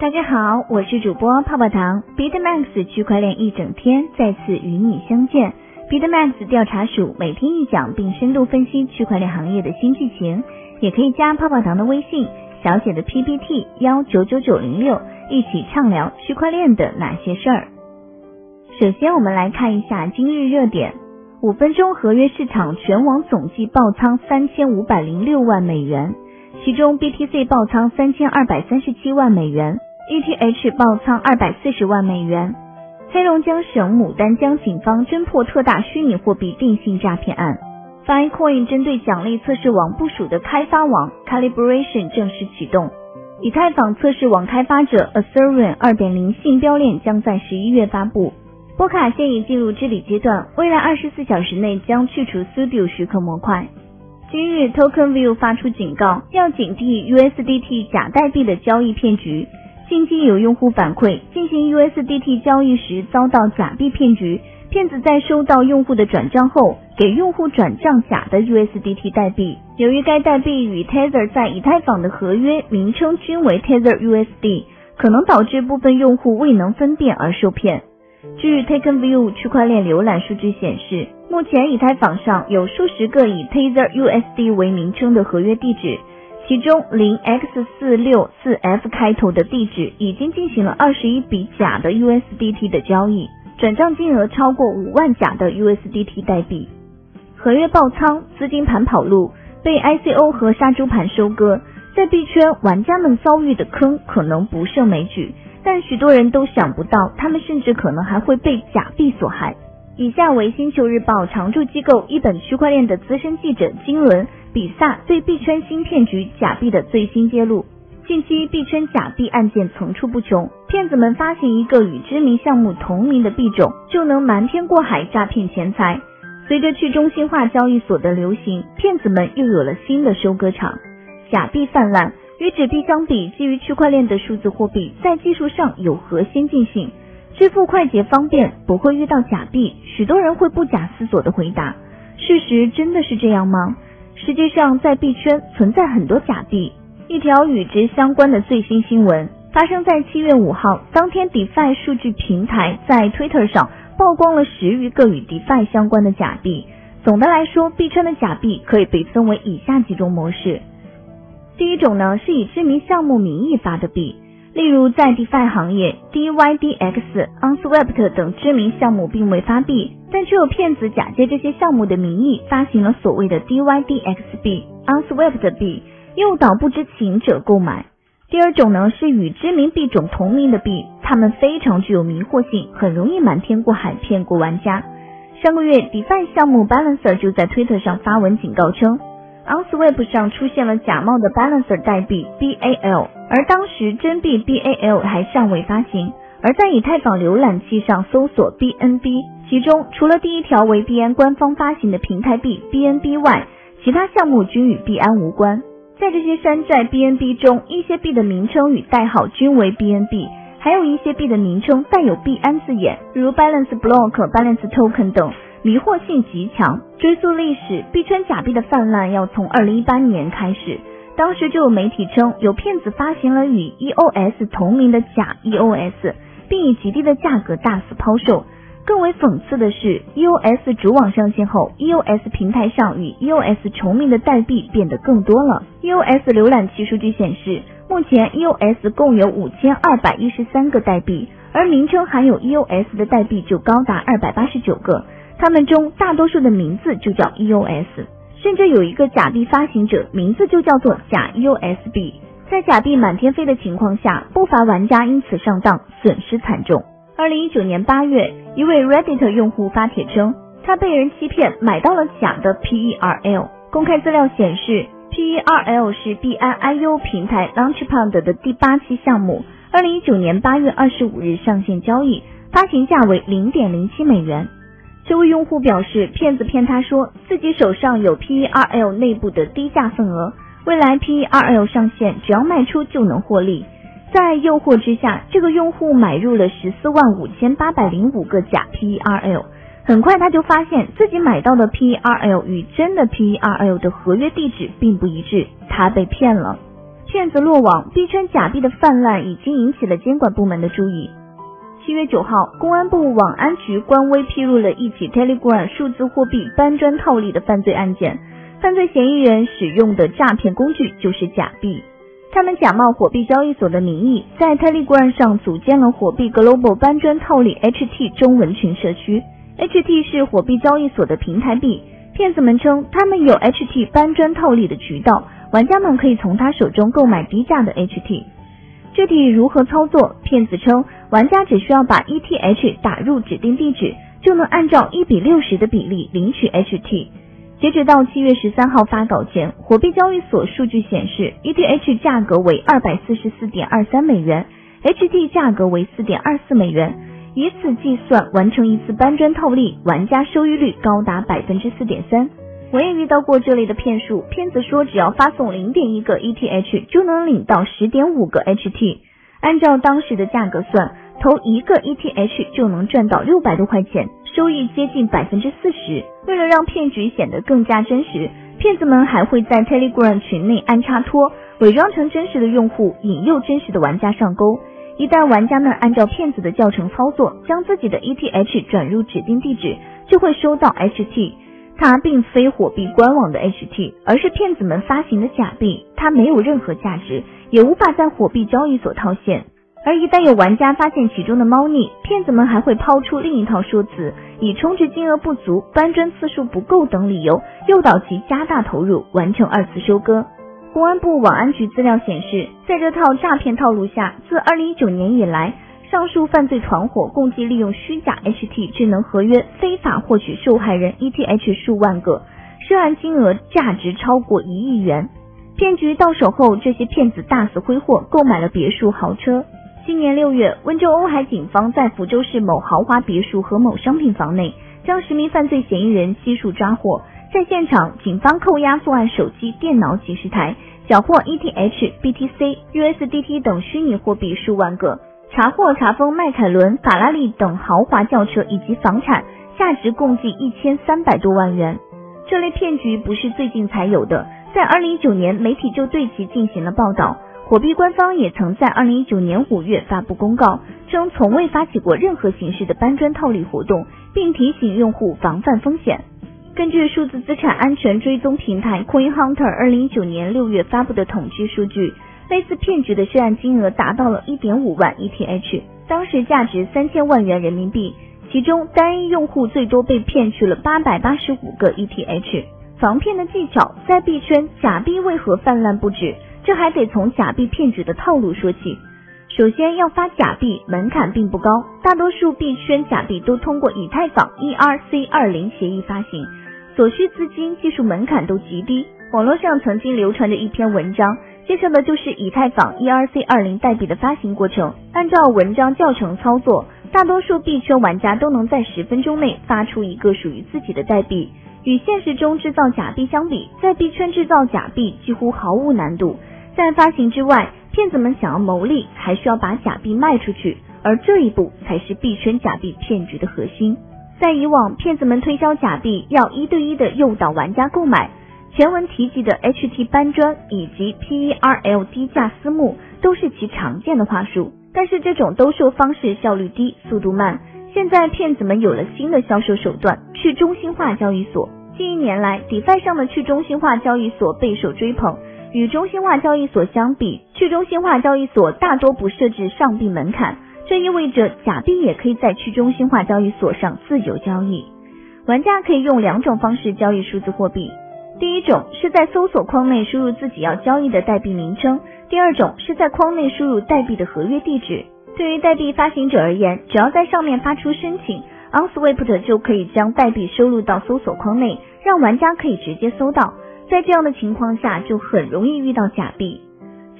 大家好，我是主播泡泡糖。BitMax 区块链一整天再次与你相见。BitMax 调查署每天一讲，并深度分析区块链行业的新剧情，也可以加泡泡糖的微信，小写的 PPT 幺九九九零六，一起畅聊区块链的哪些事儿。首先，我们来看一下今日热点：五分钟合约市场全网总计爆仓三千五百零六万美元，其中 BTC 爆仓三千二百三十七万美元。ETH 爆仓二百四十万美元。黑龙江省牡丹江警方侦破特大虚拟货币电信诈骗案。Fi Coin 针对奖励测试网部署的开发网 Calibration 正式启动。以太坊测试网开发者 Ethereum 二点零信标链将在十一月发布。波卡现已进入治理阶段，未来二十四小时内将去除 Studio 许可模块。今日 TokenView 发出警告，要警惕 USDT 假代币的交易骗局。近期有用户反馈，进行 USDT 交易时遭到假币骗局。骗子在收到用户的转账后，给用户转账假的 USDT 代币。由于该代币与 Tether 在以太坊的合约名称均为 Tether USD，可能导致部分用户未能分辨而受骗。据 TakenView 区块链浏览数据显示，目前以太坊上有数十个以 Tether USD 为名称的合约地址。其中零 x 四六四 f 开头的地址已经进行了二十一笔假的 USDT 的交易，转账金额超过五万假的 USDT 代币。合约爆仓，资金盘跑路，被 ICO 和杀猪盘收割，在币圈玩家们遭遇的坑可能不胜枚举，但许多人都想不到，他们甚至可能还会被假币所害。以下为星球日报常驻机构一本区块链的资深记者金伦。比萨对币圈新骗局假币的最新揭露。近期币圈假币案件层出不穷，骗子们发行一个与知名项目同名的币种，就能瞒天过海诈骗钱财。随着去中心化交易所的流行，骗子们又有了新的收割场。假币泛滥，与纸币相比，基于区块链的数字货币在技术上有何先进性？支付快捷方便，不会遇到假币？许多人会不假思索的回答：事实真的是这样吗？实际上，在币圈存在很多假币。一条与之相关的最新新闻发生在七月五号，当天，DeFi 数据平台在 Twitter 上曝光了十余个与 DeFi 相关的假币。总的来说，币圈的假币可以被分为以下几种模式。第一种呢，是以知名项目名义发的币。例如，在 DeFi 行业，DYDX、Unswept 等知名项目并未发币，但却有骗子假借这些项目的名义发行了所谓的 DYDX 币、Unswept 币，诱导不知情者购买。第二种呢，是与知名币种同名的币，它们非常具有迷惑性，很容易瞒天过海骗过玩家。上个月，DeFi 项目 Balancer 就在 Twitter 上发文警告称。OnSwap 上出现了假冒的 Balancer 代币 BAL，而当时真币 BAL 还尚未发行。而在以太坊浏览器上搜索 BNB，其中除了第一条为币安官方发行的平台币 BNB 外，其他项目均与币安无关。在这些山寨 BNB 中，一些币的名称与代号均为 BNB，还有一些币的名称带有币安字眼，如 Balance Block、Balance Token 等。迷惑性极强。追溯历史，币圈假币的泛滥要从二零一八年开始，当时就有媒体称有骗子发行了与 EOS 同名的假 EOS，并以极低的价格大肆抛售。更为讽刺的是，EOS 主网上线后，EOS 平台上与 EOS 重名的代币变得更多了。EOS 浏览器数据显示，目前 EOS 共有五千二百一十三个代币，而名称含有 EOS 的代币就高达二百八十九个。他们中大多数的名字就叫 EOS，甚至有一个假币发行者名字就叫做假 EOS 币。在假币满天飞的情况下，不乏玩家因此上当，损失惨重。二零一九年八月，一位 Reddit 用户发帖称，他被人欺骗买到了假的 PERL。公开资料显示，PERL 是 B I I U 平台 Launchpad 的第八期项目，二零一九年八月二十五日上线交易，发行价为零点零七美元。这位用户表示，骗子骗他说自己手上有 PERL 内部的低价份额，未来 PERL 上线只要卖出就能获利。在诱惑之下，这个用户买入了十四万五千八百零五个假 PERL。很快他就发现自己买到的 PERL 与真的 PERL 的合约地址并不一致，他被骗了。骗子落网，币圈假币的泛滥已经引起了监管部门的注意。七月九号，公安部网安局官微披露了一起 Telegram 数字货币搬砖套利的犯罪案件，犯罪嫌疑人使用的诈骗工具就是假币。他们假冒火币交易所的名义，在 Telegram 上组建了火币 Global 搬砖套利 HT 中文群社区。HT 是火币交易所的平台币，骗子们称他们有 HT 搬砖套利的渠道，玩家们可以从他手中购买低价的 HT。具体如何操作？骗子称，玩家只需要把 ETH 打入指定地址，就能按照一比六十的比例领取 HT。截止到七月十三号发稿前，火币交易所数据显示，ETH 价格为二百四十四点二三美元，HT 价格为四点二四美元。以此计算，完成一次搬砖套利，玩家收益率高达百分之四点三。我也遇到过这类的骗术，骗子说只要发送零点一个 ETH 就能领到十点五个 HT，按照当时的价格算，投一个 ETH 就能赚到六百多块钱。收益接近百分之四十。为了让骗局显得更加真实，骗子们还会在 Telegram 群内安插托，伪装成真实的用户，引诱真实的玩家上钩。一旦玩家们按照骗子的教程操作，将自己的 ETH 转入指定地址，就会收到 HT。它并非火币官网的 HT，而是骗子们发行的假币，它没有任何价值，也无法在火币交易所套现。而一旦有玩家发现其中的猫腻，骗子们还会抛出另一套说辞，以充值金额不足、搬砖次数不够等理由，诱导其加大投入，完成二次收割。公安部网安局资料显示，在这套诈骗套路下，自二零一九年以来，上述犯罪团伙共计利用虚假 HT 智能合约，非法获取受害人 ETH 数万个，涉案金额价值超过一亿元。骗局到手后，这些骗子大肆挥霍，购买了别墅、豪车。今年六月，温州瓯海警方在福州市某豪华别墅和某商品房内，将十名犯罪嫌疑人悉数抓获。在现场，警方扣押作案手机、电脑几十台，缴获 ETH、BTC、USDT 等虚拟货币数万个，查获查封迈凯伦、法拉利等豪华轿车以及房产，价值共计一千三百多万元。这类骗局不是最近才有的，在二零一九年，媒体就对其进行了报道。火币官方也曾在二零一九年五月发布公告，称从未发起过任何形式的搬砖套利活动，并提醒用户防范风险。根据数字资产安全追踪平台 Coin Hunter 二零一九年六月发布的统计数据，类似骗局的涉案金额达到了一点五万 ETH，当时价值三千万元人民币，其中单一用户最多被骗去了八百八十五个 ETH。防骗的技巧，在币圈假币为何泛滥不止？这还得从假币骗局的套路说起。首先要发假币，门槛并不高，大多数币圈假币都通过以太坊 ERC 二零协议发行，所需资金、技术门槛都极低。网络上曾经流传着一篇文章，介绍的就是以太坊 ERC 二零代币的发行过程。按照文章教程操作，大多数币圈玩家都能在十分钟内发出一个属于自己的代币。与现实中制造假币相比，在币圈制造假币几乎毫无难度。在发行之外，骗子们想要牟利，还需要把假币卖出去，而这一步才是币圈假币骗局的核心。在以往，骗子们推销假币要一对一的诱导玩家购买，前文提及的 HT 搬砖以及 PERL 低价私募都是其常见的话术。但是这种兜售方式效率低，速度慢。现在骗子们有了新的销售手段——去中心化交易所。近一年来，DeFi 上的去中心化交易所备受追捧。与中心化交易所相比，去中心化交易所大多不设置上币门槛，这意味着假币也可以在去中心化交易所上自由交易。玩家可以用两种方式交易数字货币，第一种是在搜索框内输入自己要交易的代币名称，第二种是在框内输入代币的合约地址。对于代币发行者而言，只要在上面发出申请，OnSwapd 就可以将代币收录到搜索框内，让玩家可以直接搜到。在这样的情况下，就很容易遇到假币。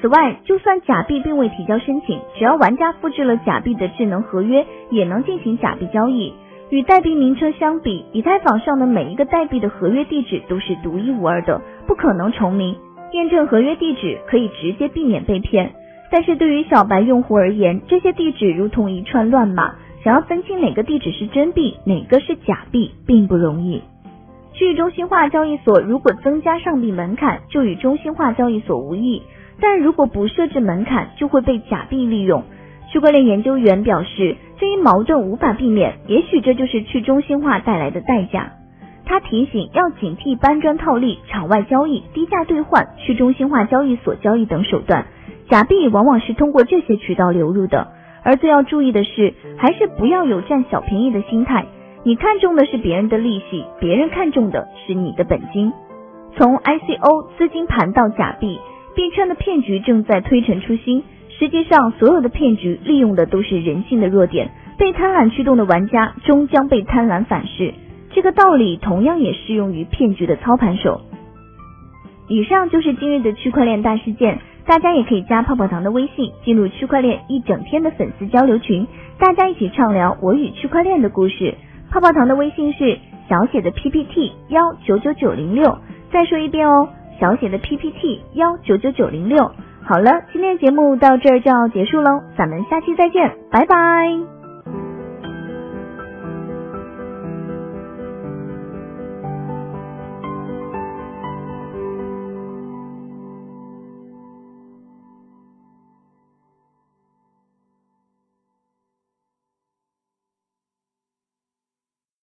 此外，就算假币并未提交申请，只要玩家复制了假币的智能合约，也能进行假币交易。与代币名称相比，以太坊上的每一个代币的合约地址都是独一无二的，不可能重名。验证合约地址可以直接避免被骗，但是对于小白用户而言，这些地址如同一串乱码，想要分清哪个地址是真币，哪个是假币，并不容易。去中心化交易所如果增加上币门槛，就与中心化交易所无异。但如果不设置门槛，就会被假币利用。区块链研究员表示，这一矛盾无法避免，也许这就是去中心化带来的代价。他提醒要警惕搬砖套利、场外交易、低价兑换、去中心化交易所交易等手段，假币往往是通过这些渠道流入的。而最要注意的是，还是不要有占小便宜的心态。你看中的是别人的利息，别人看中的是你的本金。从 ICO 资金盘到假币，币圈的骗局正在推陈出新。实际上，所有的骗局利用的都是人性的弱点，被贪婪驱动的玩家终将被贪婪反噬。这个道理同样也适用于骗局的操盘手。以上就是今日的区块链大事件，大家也可以加泡泡糖的微信，进入区块链一整天的粉丝交流群，大家一起畅聊我与区块链的故事。泡泡糖的微信是小写的 PPT 幺九九九零六。再说一遍哦，小写的 PPT 幺九九九零六。好了，今天节目到这儿就要结束喽，咱们下期再见，拜拜。